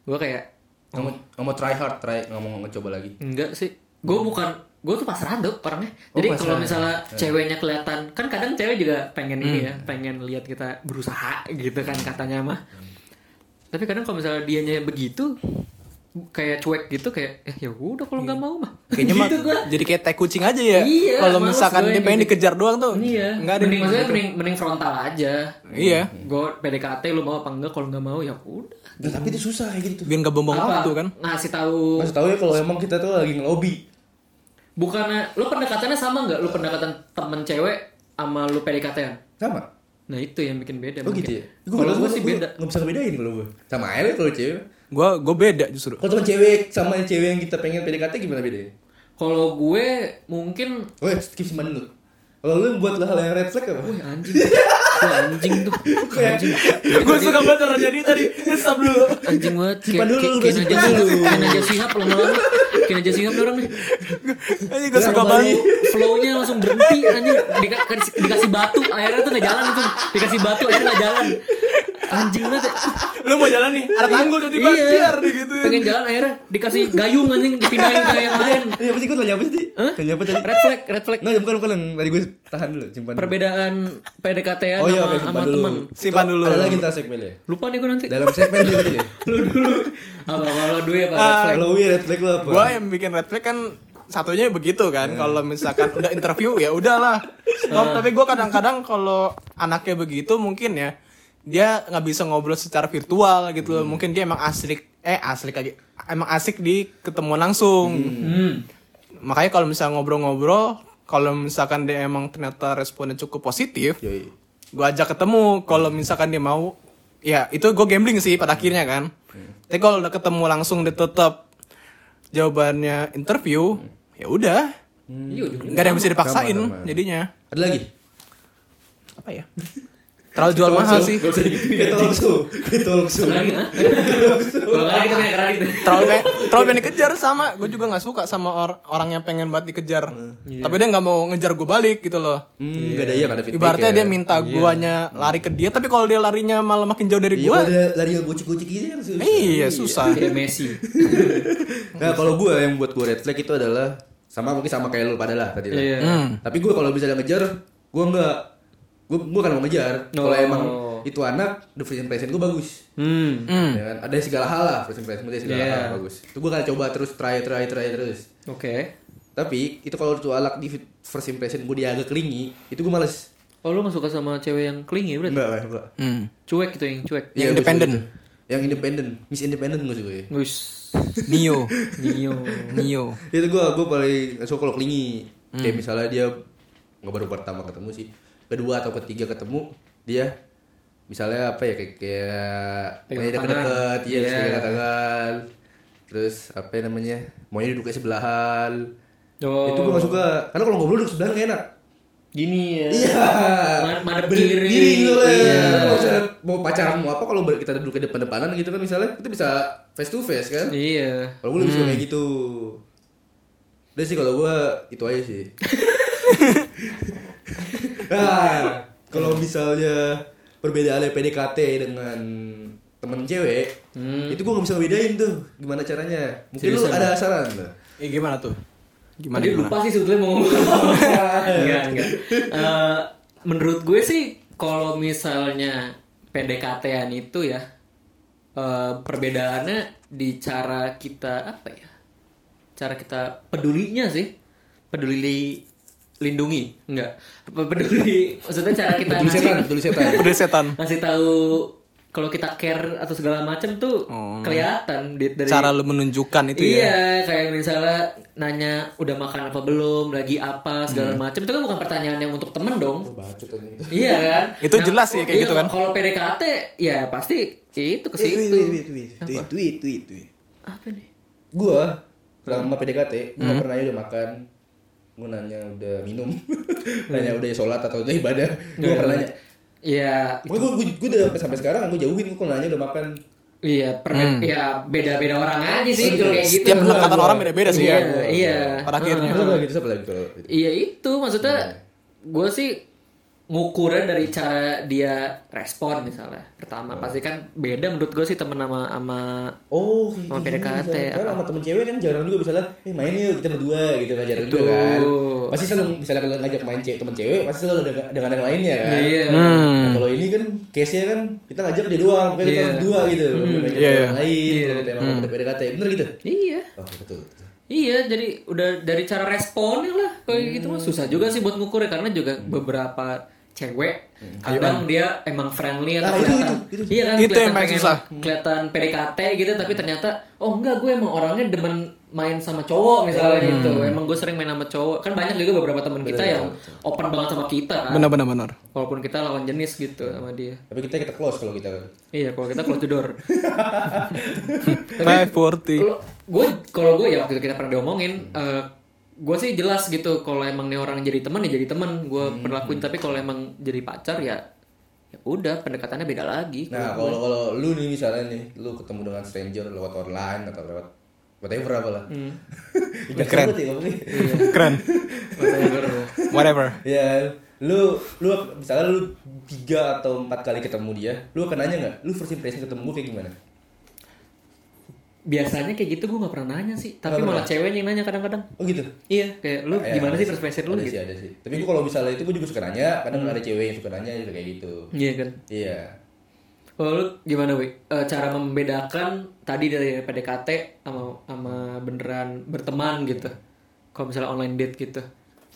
gue kayak nggak mau nggak mau try hard try nggak mau ngecoba lagi Enggak sih. Gue bukan gue tuh pasrah dok orangnya. Oh, Jadi kalau misalnya ceweknya kelihatan, kan kadang cewek juga pengen ini ya, pengen lihat kita berusaha gitu kan katanya mah. Tapi kadang kalau misalnya dianya begitu, kayak cuek gitu kayak eh ya udah kalau nggak mau mah. kayaknya mah gitu jadi kayak tai kucing aja ya Iya, kalau misalkan dia pengen gitu. dikejar doang tuh Iya. nggak ada mending yang maksudnya gitu. mending mending frontal aja. iya Gue PDKT lu mau apa enggak? Kalau nggak mau ya udah. Nah, tapi itu susah kayak gitu biar nggak Apa? waktu kan Ngasih tahu Masih tahu ya kalau emang kita tuh lagi ngelobi bukannya lu pendekatannya sama nggak? Lu pendekatan temen cewek sama lu PDKT-an? sama Nah itu yang bikin beda. oh mungkin. gitu ya Kalau gue sih beda. nggak bisa ngebedain kalau gue sama aja kalau cewek. Gue gue beda justru. Kalau teman cewek sama cewek yang kita pengen PDKT gimana bedanya? Kalau gue mungkin oh ya skip simpan dulu kalau lu buat hal yang red flag apa? Wih anjing. Wih, anjing tuh. Anjing. gue suka banget cara jadi tadi. Stop dulu. Anjing banget Simpan dulu, Kayak Najwa dulu. Kayak Sihab lama-lama Sihab nih orang nih. Ini gue suka banget. Flow-nya langsung berhenti anjing. Dika- dikasih, batu Akhirnya tuh gak jalan langsung. Dikasih batu akhirnya gak jalan Anjing banget ya. lu mau jalan nih ada tanggul tiba-tiba Iya. biar gitu Pengen jalan akhirnya Dikasih gayung anjing Dipindahin ke yang lain Iya apa sih gue tanya apa sih? Hah? Tanya apa tadi? Red flag Red flag Nggak, bukan bukan tadi gue tahan dulu, simpan. dulu. Perbedaan PDKT-an Oh iya, sama, sama simpan dulu. teman simpan dulu Ada lagi ntar segmennya. Lupa nih gue nanti Dalam segmen ya. lu dulu apa kalau dua apa red flag Kalau gue red flag lu apa? gue yang bikin red flag kan satunya begitu kan kalau misalkan udah interview ya udahlah stop tapi gue kadang-kadang kalau anaknya begitu mungkin ya dia nggak bisa ngobrol secara virtual gitu loh. mungkin dia emang asik eh asik lagi. Emang asik di ketemu langsung. Hmm. makanya kalau misalnya ngobrol-ngobrol kalau misalkan dia emang ternyata responnya cukup positif Yoi. gue ajak ketemu. Kalau misalkan dia mau ya itu gue gambling sih pada akhirnya kan. Tapi kalau udah ketemu langsung dia tetap jawabannya interview ya udah. Iya ujungnya nggak ada yang bisa dipaksain Sama, sama. jadinya. Ada lagi? apa ya terlalu jual mahal sih Kita langsung. Kita langsung. lagi kalau nggak kita punya kredit terlalu pengen, terlalu pengen dikejar sama gue juga nggak suka sama or- orang yang pengen banget dikejar tapi dia nggak mau ngejar gue balik gitu loh Hmm, nggak ada iya, nggak ada feedback. ibaratnya ya. dia minta guanya lari ke dia tapi kalau dia larinya malah makin jauh dari Iya, dia lari yang gocik-gocik gitu kan susah. iya susah kayak Messi Nah, kalau gue yang buat gue red flag itu adalah sama mungkin sama kayak lu pada lah tadi lah. Iya. Hmm. Tapi gue kalau misalnya ngejar, gue enggak. Gue gue kan mau ngejar. Kalau Oh. emang itu anak, the first impression gue bagus. hmm Hmm. Ya kan? Ada segala hal lah, first impression dia segala Iya. hal bagus. Itu gue akan coba terus try try try terus. oke Tapi itu kalau itu alak di first impression gue dia agak kelingi, itu gue males. oh lu nggak suka sama cewek yang clingy berarti Enggak lah, enggak. Hmm. cuek gitu yang cuek Yang Iya, gua independen. Yang independen, Miss Independent gue suka ya. Wis Nio Nio Nio itu gue gue paling suka kalau kelingi kayak misalnya dia nggak baru pertama ketemu sih kedua atau ketiga ketemu dia misalnya apa ya kayak kayak Pegang tangan. deket-deket iya terus Iya. pegang tangan terus apa ya namanya maunya duduk kayak sebelahan oh itu gue gak suka karena kalau ngobrol duduk sebelahan gak enak Gini ya. Iya. Ma- madep Berdiri kiri. gitu lah. Iya. Kalau misalnya mau pacaran mau apa kalau kita duduk ke depan-depanan gitu kan misalnya kita bisa face to face kan. Iya. Kalau gue lebih suka kayak gitu. Udah sih kalau gue itu aja sih. nah, kalau misalnya perbedaannya PDKT dengan temen cewek, itu gue gak bisa ngebedain tuh gimana caranya. Mungkin lu ada saran tuh. Eh gimana tuh? Gimana Tadi gimana? lupa sih sebetulnya mau ngomong apa. enggak, enggak. Eh, menurut gue sih kalau misalnya PDKT-an itu ya eh, perbedaannya di cara kita apa ya? Cara kita pedulinya sih. Peduli lindungi, enggak. Peduli maksudnya cara kita setan, ngasih, betul setan. Udah setan. ngasih tahu kalau kita care atau segala macam tuh kelihatan di- dari Cara lu menunjukkan itu ya. iya, kayak misalnya nanya udah makan apa belum, lagi apa segala Hmm. macam itu kan bukan pertanyaan yang untuk temen dong. Iya kan? Itu jelas sih kayak iya, gitu kan. Kalau PDKT ya pasti itu ke Tweet, situ. tweet, tweet, tweet, tweet, tweet, tweet, tweet. Apa nih? Gue selama PDKT, gue Hmm. pernah nanya udah makan Gue nanya udah minum Nanya udah sholat atau udah ibadah Gue pernah nanya Iya, Gue gue gue udah sampai sekarang gue jauhin gue nanya udah makan. iya, per, ya beda-beda orang aja sih kalau kayak gitu. Hmm. Setiap pendekatan orang beda-beda sih ya. Iya, iya. Pada akhirnya. Siapa lagi? Siapa lagi kalau itu? Iya itu maksudnya gue sih ngukurnya dari cara dia respon misalnya. Pertama pasti kan beda menurut gue sih temen sama sama Oh, Sama gitu. PDKT, Kan sama temen cewek kan jarang juga misalnya, eh main yuk kita berdua gitu kan jarang juga Betul. kan. Pasti selalu misalnya kalau ngajak main cewek temen cewek pasti selalu ada dengan yang lainnya kan. Iya. Nah, kalau ini kan case-nya kan kita ngajak dia doang, pokoknya kita Iya. berdua gitu. Belum ngajak Iya, orang iya. lain, Iya. kalau emang udah PDKT. Bener gitu? Iya. Oh, betul. betul. Iya, jadi udah dari cara responnya lah kayak gitu mah susah juga sih buat ngukurnya karena juga beberapa cewek kadang dia emang friendly atau Ah, itu, kelihatan itu, itu. iya kan Itu yang kelihatan paling pengen- susah. kelihatan PDKT gitu tapi ternyata oh enggak gue emang orangnya demen main sama cowok misalnya gitu. Emang gue sering main sama cowok. Kan banyak juga beberapa teman kita yang open banget sama kita kan. Benar benar benar. walaupun kita lawan jenis gitu sama dia. Tapi kita kita close kalau kita. Iya kalau kita close the door. Five forty. Kalau gue kalau gue ya waktu itu kita pernah diomongin eh gue sih jelas gitu kalau emang nih orang jadi teman ya jadi teman gue perlakuin tapi kalau emang jadi pacar ya ya udah pendekatannya beda lagi Nah, kalau kalau lu nih misalnya nih, lu ketemu dengan stranger lewat online atau lewat whatever apa lah. Hmm. Udah Keren. ya ngomongnya. Keren. Whatever. Ya, lu lu misalnya lu tiga atau empat kali ketemu dia, lu akan nanya nggak? Lu first impression ketemu gue kayak gimana? Biasanya kayak gitu gue nggak pernah nanya sih tapi malah pernah? ceweknya yang nanya kadang-kadang Oh gitu. iya kayak lu Ya, gimana sih perspektif lu ada gitu sih, ada sih. Tapi gue kalau misalnya itu gue juga suka nanya, kadang ada cewek yang suka nanya juga kayak gitu. iya kan Iya. kalau lu gimana wi Eh, cara membedakan tadi dari PDKT sama sama beneran berteman gitu kalau misalnya online date gitu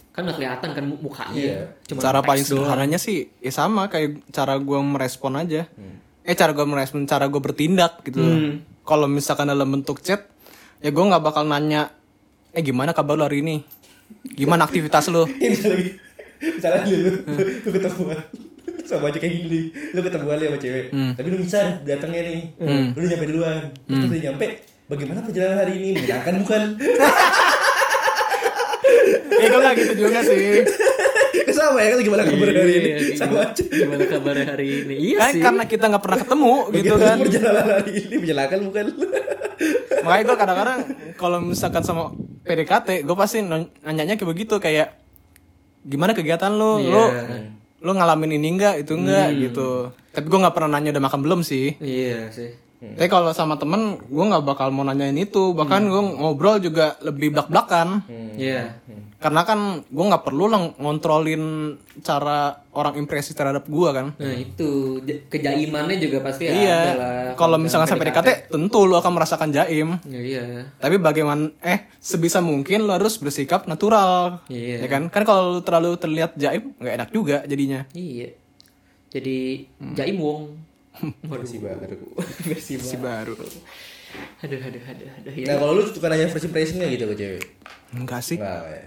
kan nggak kelihatan kan mukanya Iya. cuma cara paling doang. sederhananya sih ya sama kayak cara gue merespon aja. Eh cara gue merespon, cara gue bertindak gitu. Hmm. Kalau misalkan dalam bentuk chat, ya gue nggak bakal nanya, eh gimana kabar lu hari ini? Gimana aktivitas lu? Misalnya lagi, lu, lu, lu ketemuan sama aja kayak gini, lu ketemuan nih sama cewek, tapi lu bisa datangnya nih, lu udah nyampe duluan, terus udah nyampe, bagaimana perjalanan hari ini? Menyenangkan bukan? Eh gue nggak gitu juga sih. Sama ya kan gimana kabar hari ini? Iya, Sama gimana, aja. gimana kabarnya hari ini iya Kan sih karena kita nggak pernah ketemu gitu kan. perjalanan hari ini menyenangkan bukan? Makanya gue kadang-kadang kalau misalkan sama PDKT, gue pasti nanyanya kayak begitu kayak gimana kegiatan lu? Iya. Lu lu ngalamin ini enggak, itu enggak gitu. Tapi gue nggak pernah nanya udah makan belum sih. iya sih Tapi kalau sama temen, gue nggak bakal mau nanyain itu. Bahkan gue ngobrol juga lebih belak-belakan. iya Karena kan gue nggak perlu lah ngontrolin cara orang impresi terhadap gue kan. nah itu kejaimannya juga pasti ada lah iya. Kalau misalkan sampai PDKT, tentu lu akan merasakan jaim. Ya, iya Tapi bagaimana eh sebisa mungkin lo harus bersikap natural. Iya. Ya kan? Kan kalau lu terlalu terlihat jaim nggak enak juga jadinya. iya jadi jaim wong Masih baru. versi Si baru baru. aduh aduh aduh aduh Nah ya kalau lu suka nanya first impressionnya gitu ke cewek? Enggak sih. Enggak ya.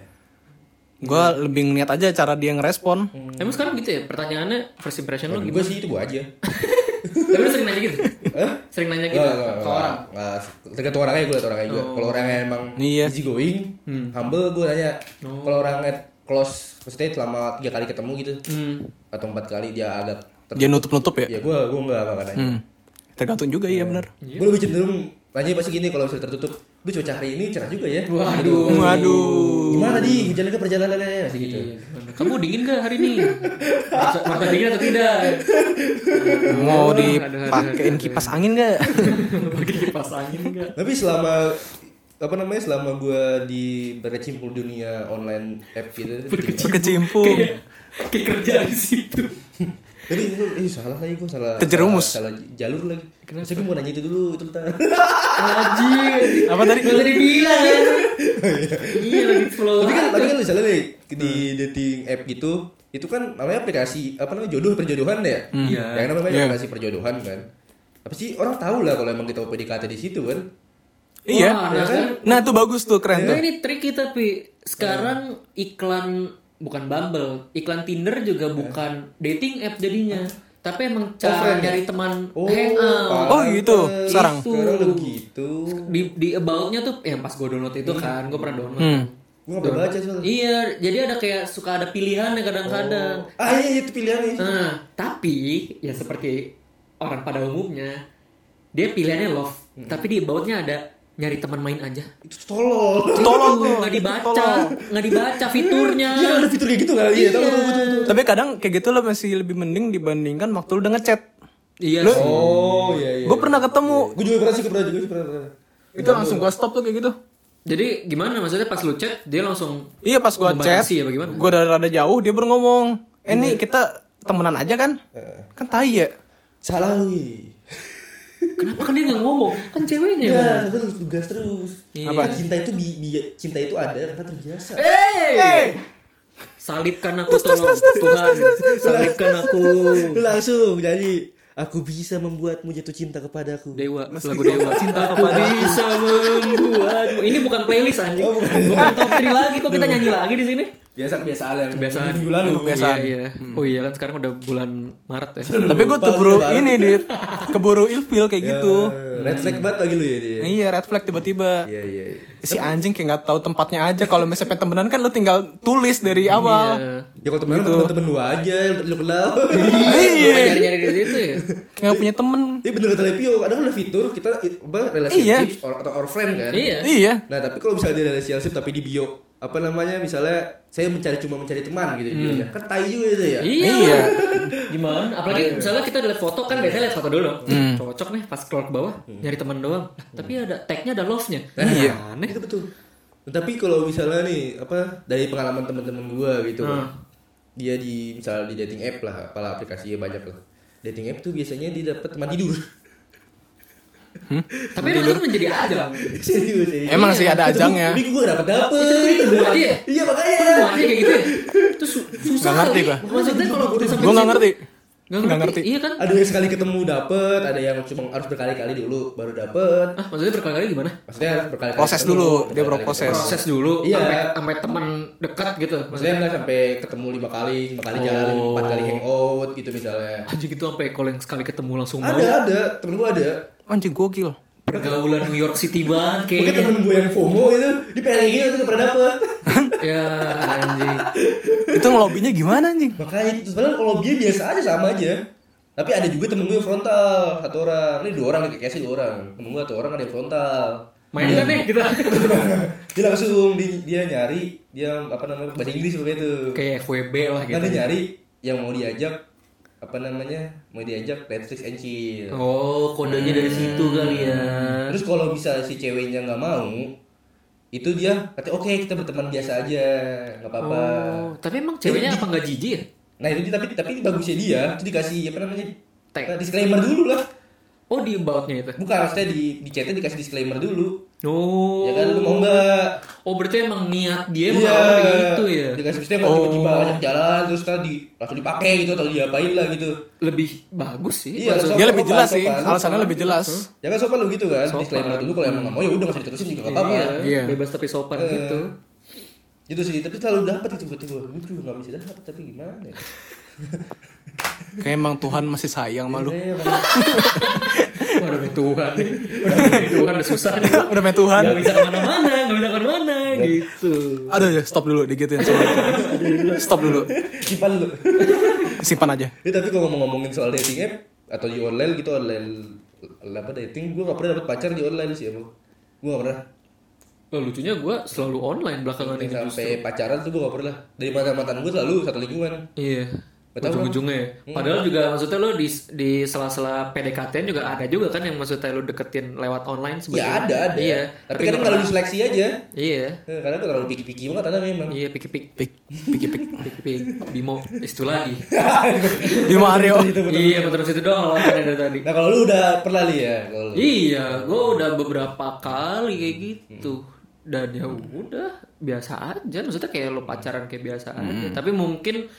Gue lebih ngeliat aja cara dia ngerespon. emang sekarang gitu ya pertanyaannya first impression lo Gue gimana sih itu gue aja. tapi lu sering nanya gitu sering nanya gitu ke orang. Tergantung orangnya gue liat orangnya juga. Kalau orangnya emang Iya. easy going, humble gue nanya. Kalau orangnya close maksudnya selama tiga kali ketemu gitu Hmm. atau empat kali dia agak ter- Dia nutup-nutup ya? ya gue gue nggak nanya Hmm. Tergantung juga iya bener. gue lebih cenderung nanya pasti gini kalau misalnya tertutup lu cuaca hari ini cerah juga ya Waduh. Waduh. gimana di hujan ke perjalanannya masih gitu Iya? Kamu dingin gak hari ini? Masa- Masa dingin atau tidak? Mau dipakein kipas angin gak? Pakai kipas angin enggak? tapi selama apa namanya selama gue di berkecimpung dunia online app gitu Kecimpung. Kayak kerja di situ. Jadi itu eh, salah lagi gue salah Kejerumus. salah, salah jalur lagi kenapa gue mau nanya itu dulu itu bentar Anjir. Apa tadi? Gak tadi bilang ya. Iya lagi flow. tapi kan tapi kan misalnya nih di dating app gitu itu kan namanya aplikasi apa namanya jodoh perjodohan ya Iya. yang namanya Iya. aplikasi perjodohan kan apa sih orang tahu lah kalau emang kita mau PDKT di situ kan Iya. Wah, nah, kan? Nah tuh bagus tuh keren Nah, tuh. ini tricky tapi sekarang iklan bukan Bumble, iklan Tinder juga bukan dating app jadinya. Tapi emang cara friend ya? nyari teman oh hangout. Oh, gitu. Sekarang. sekarang begitu Di di about-nya tuh yang pas gue download itu kan, gue pernah download. Hmm. gue pernah baca soalnya Iya, jadi ada kayak suka ada pilihan ya kadang-kadang. ah iya iya, itu pilihan nih Nah, tapi ya seperti orang pada umumnya, dia pilihannya love, Hmm. tapi di about-nya ada nyari teman main aja. itu tolol Tolong tuh. nggak dibaca, nggak dibaca fiturnya. Iya ada fitur kayak gitu nggak? Iya, tahu tahu betul betul. Tapi kadang kayak gitu lo masih lebih mending dibandingkan waktu lu udah ngechat. Iya. Sih. Oh iya iya. Gue pernah ketemu. Gue juga pernah sih, pernah juga pernah pernah. Itu langsung gue stop tuh kayak gitu. Jadi gimana maksudnya pas lu chat dia langsung Iya pas gue chat, ya, bagaimana? gue udah rada jauh, dia baru ngomong, eh nih kita temenan aja kan? Kan tai ya. Salah lu. Kenapa kan dia nggak ngomong? Kan ceweknya Iya, terus tugas terus. Iya. Apa? Cinta itu bi, bi- cinta itu ada karena terbiasa. Eh, salibkan aku tolong Tuhan. salibkan aku. Langsung jadi aku bisa membuatmu jatuh cinta kepadaku. Dewa lagu Dewa. Cinta aku bisa membuatmu. Ini bukan playlist anjing. Bukan. Top 3 lagi kok kita nyanyi lagi di sini Biasa kebiasaan yang kebiasaan minggu lalu. Kebiasaan. iya, iya. oh iya kan sekarang udah bulan Maret ya Tapi gue keburu ini dit, keburu ilfil kayak gitu. Eh, Red flag banget lagi lu ya dia. Iya red flag tiba-tiba. Iya iya. iya. Si anjing kayak nggak tahu tempatnya aja. Kalau misalnya pengen temenan kan lu tinggal tulis dari awal. Iya. Ya kalau temen Gitu. temen-temen lu aja lu kenal. Iya. nyari-nyari di situ ya Nggak punya temen. Ini bener kata Lepio, ada kan ada fitur kita apa relationship or, atau or friend kan. iya Iya. Nah tapi kalau misalnya dia relationship tapi di bio apa namanya misalnya saya mencari cuma mencari teman gitu hmm. kan tai juga itu ya. Iya. Iya. Gimana? Apalagi misalnya kita lihat foto kan biasanya lihat foto dulu. Cocok nih pas scroll ke bawah nyari teman doang. Lah, Tapi ada tagnya ada love-nya. Iya. Aneh. Itu betul. Tapi kalau misalnya nih apa dari pengalaman teman-teman gua gitu Hmm. kan. Dia di misalnya di dating app lah, apalah aplikasinya banyak lah. Dating app tuh biasanya dia dapat teman tidur. Tapi emang itu menjadi ajang. Serius. Emang sih ada ajangnya. Tapi gua dapat dapet. Itu nemu aja ya? Iya makanya. Nemu aja kayak gitu ya? Itu su- susah Nggak ngerti gua. Maksudnya kalau udah sampai Gue nggak situ- ngerti. Nggak Nggak ngerti. ngerti. Iya kan? Ada yang sekali ketemu dapet, ada yang cuma harus berkali-kali dulu baru dapet. Ah, maksudnya berkali-kali gimana? Maksudnya harus berkali-kali. Proses dulu, dia berproses. Proses dulu Iya. sampai sampai teman dekat gitu. Maksudnya nggak sampai ketemu lima kali, lima kali jalan, Oh. empat kali hangout gitu misalnya. Anjing gitu sampai kalau yang sekali ketemu langsung mau. Ada ada, temen gua ada. Anjing gokil. Pergaulan New York City banget Mungkin kayaknya. temen gue yang FOMO itu, dia pengen kayak gitu tuh nggak pernah dapet. ya anjing. Itu ngelobinya gimana anjing? Makanya itu sebenarnya kalau dia biasa aja sama aja. Tapi ada juga temen gue yang frontal satu orang, ini dua orang nih kayaknya sih dua orang. Temen gue satu orang ada yang frontal. Main kan nih kita. Dia langsung di, dia nyari dia apa namanya bahasa Inggris pokoknya itu. Kayak FWB lah Kan gitu. dia nyari yang mau diajak apa namanya mau diajak Netflix and chill. Oh, kodenya dari situ kali ya. Terus kalau bisa si ceweknya nggak mau, itu dia kata oke kita berteman biasa aja, nggak apa-apa. Oh, tapi emang ceweknya apa nggak jijik ya? Nah itu dia- tapi tapi bagusnya dia itu dikasih apa namanya Tag. eh, disclaimer dulu lah. Oh, di about-nya itu. Bukan maksudnya di di chatnya dikasih disclaimer dulu. Oh. Ya kan lu mau nggak? Oh, berarti emang niat dia emang Iya. awalnya kayak gitu ya. Dikasih maksudnya nggak tiba-tiba ajak jalan terus tadi langsung dipakai gitu atau diapain lah gitu. Lebih bagus sih. Iya, maksudnya. Dia lebih jelas sih, alasannya lebih jelas. Ya kan sopan lu gitu kan, Sopan. disclaimer dulu kalau emang nggak mau ya udah nggak usah diterusin juga nggak apa-apa. Iya, Iya. bebas tapi sopan Eh. gitu. Gitu sih, tapi selalu dapat itu buat gue. Gue juga nggak bisa dapat tapi gimana ya? Kayak emang Tuhan masih sayang sama lu. Iya, makanya. Udah main Tuhan nih. Udah main Tuhan udah susah nih. Udah main Tuhan. Gak bisa ke mana-mana, gak bisa ke mana-mana gitu. Aduh, ya, stop dulu digituin. Stop dulu. Simpan lu. Simpan aja. Ya, tapi kalau ngomong-ngomongin soal dating app atau di online gitu online apa dating gue gak pernah dapet pacar di online sih emang gue gak pernah Oh, lucunya gue selalu online belakangan ini. sampai pacaran tuh gue gak pernah dari mantan mantan gue selalu satu lingkungan Iya. Betul, Ujung-ujungnya. ya. Padahal juga maksudnya lo di di sela-sela PDKT juga ada juga kan yang maksudnya lo deketin lewat online ya sebetulnya. ada ada Iya. tapi kadang kalau diseleksi aja Iya. Eh, kadang tuh terlalu piki-piki banget ada memang Iya, pik-pik. Pik, pik, pik. Pik-pik. Bimo. Itu lagi. Di Mario. iya, betul itu doang lawakannya dari tadi. nah kalau lu udah pernah li ya kalau. Iya, gue udah beberapa kali kayak gitu. Dan ya udah biasa aja. Maksudnya kayak lo pacaran kayak biasa aja. Tapi mungkin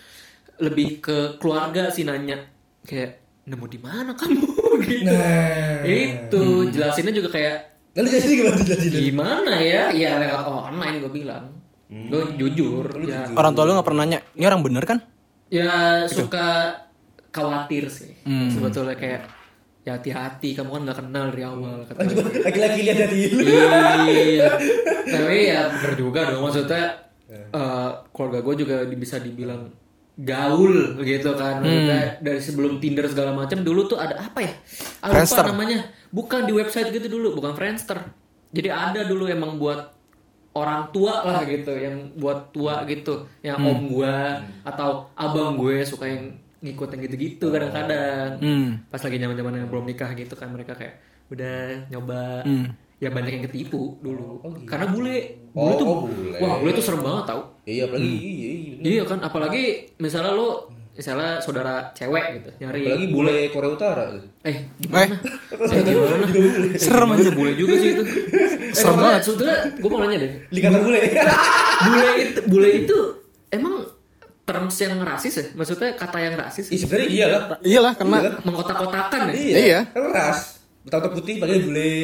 lebih ke keluarga sih nanya kayak nemu di mana kamu gitu. nah Itu jelasinnya juga kayak lalu jadi gimana jadi gimana ya? Ya lewat online gue bilang. Gue jujur. Ya, Orang tua lu gak pernah nanya, ini orang bener kan? ya suka khawatir sih. Sebetulnya kayak ya hati-hati kamu kan nggak kenal dari awal kata laki-laki lihat dari lu iya tapi ya bener juga dong maksudnya eh, keluarga gue juga bisa dibilang gaul gitu kan. Maksudnya dari sebelum Tinder segala macam dulu tuh ada apa ya? Ah, lupa Friendster. namanya. Bukan di website gitu dulu bukan Friendster. Jadi ada dulu emang buat orang tua lah gitu yang buat tua gitu yang om gue atau abang gue suka yang ngikutin gitu-gitu kadang-kadang. Hmm. pas lagi zaman zaman yang belum nikah gitu kan mereka kayak udah nyoba. Hmm. Ya banyak yang ketipu dulu. Karena bule. Bule Oh, tuh oh, bule. wah bule tuh serem banget tau. Iya apalagi iya iya iya kan apalagi misalnya lo misalnya saudara cewek gitu nyari apalagi bule. Korea Utara eh Eh, gimana? Eh. Gimana? Serem aja bule juga sih itu. Serem banget. sebetulnya gue mau nanya deh. Likatan bule. Bule itu bule itu emang terms yang rasis ya? Maksudnya kata yang rasis Ih, sebenarnya iya lah iyalah karena mengkotak-kotakan ya? Iya Iya. kan ras bertata putih pakai bule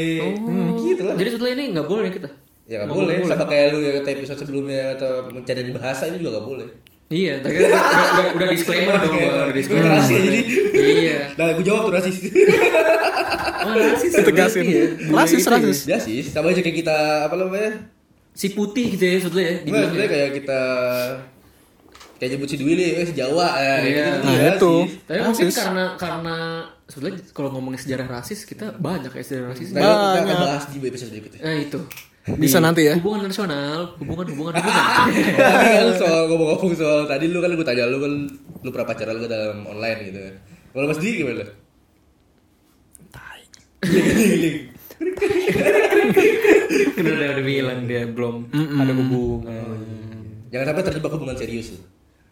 gitu lah jadi sebetulnya ini nggak boleh nih kita ya nggak boleh sama kayak lu yang kata episode sebelumnya atau mencari bahasa ini juga nggak boleh Iya, tapi kan udah, udah, udah disclaimer dong. Udah disclaimer. Rasis jadi. Iya. nah gue jawab tuh rasis Oh, rasis. Ditegasin. berarti ya. Rasis, ya sih sama aja kayak kita apa namanya ya. Si putih gitu ya, sebetulnya ya. Nggak, dibilang sebenarnya ya. kayak kita kayak nyebut si Dwi eh, si Jawa ya, Iya. gitu, Nah, iya itu. sih. Tapi mungkin karena karena sebetulnya kalau ngomongin sejarah rasis kita banyak ya sejarah rasis. Nah, kita akan Banyak. bahas di episode berikutnya. Nah itu. Bisa Di nanti ya. Hubungan nasional, hubungan hubungan hubungan. Tapi kan soal ngomong-ngomong soal tadi lu kan gue tanya lu kan lu pernah pacaran lu dalam online gitu kan. Kalau Mas Di gimana? Kan udah udah bilang dia belum ada hubungan. Jangan sampai terjebak hubungan serius.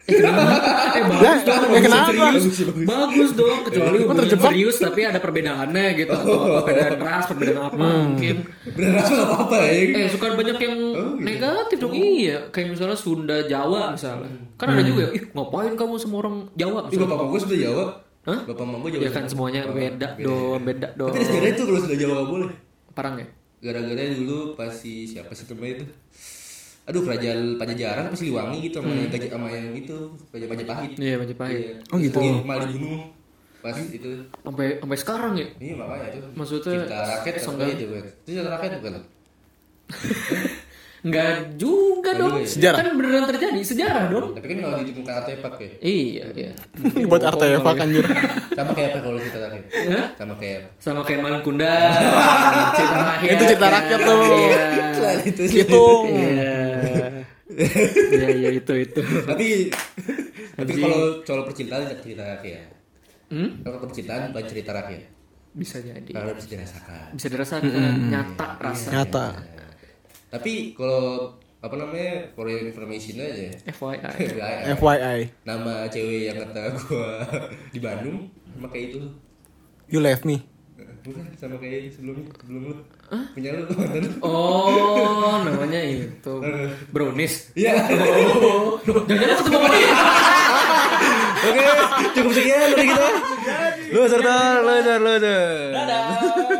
Eh bagus dong, ya kenapa? serius. Bagus dong, kecuali hubungan terjebak? serius tapi ada perbedaannya gitu. Atau perbedaan ras, perbedaan apa mungkin. Bener rasa gak apa-apa ya. Eh suka banyak yang negatif dong iya kayak misalnya Sunda Jawa misalnya kan ada juga ya ih ngapain kamu sama orang Jawa Tapi bapak gue sudah Jawa. Hah? Bapak mama Jawa. ya kan semuanya Oh, beda dong beda dong Tapi sejarah itu kalau sudah Jawa boleh. parang ya Gara-gara dulu pas si siapa sih namanya itu? Aduh kerajaan Pajajaran apa Siliwangi gitu sama yang gajah sama yang itu Kerajaan Majapahit. iya Majapahit Iya. Oh, gitu. Iya, malah dibunuh pas itu. sampai sampai sekarang ya Iya makanya itu. Maksudnya, Cipta rakyat senggang. itu? Itu cipta rakyat bukan? Enggak juga Nggak dong juga ya? Sejarah. kan beneran terjadi sejarah dong Tapi kan kalau ditemukan artefak ya. iya iya Ini buat artefak anjir. Sama kayak apa kalau rakyat? Hah? Sama kayak sama kayak Malin Kunda cerita rakyat Itu cerita rakyat tuh. iya itu. Gitu. iya iya iya itu itu tapi tapi kalau soal percintaan cerita rakyat. hmm? Kalau percintaan bukan cerita rakyat. bisa jadi Karena bisa dirasakan. bisa dirasakan nyata rasa Nyata. Tapi kalau apa namanya for your information aja. FYI FYI. FYI. Nama cewek yang kata gua di Bandung sama kayak itu. You left me. Bukan sama kayak sebelumnya sebelum lu. Punya lu mantan. Oh, namanya itu brownies. Iya. Oh, jangan-jangan ketemu sama dia. Oke, cukup sekian dari kita. Lu serta, lu serta, lu serta.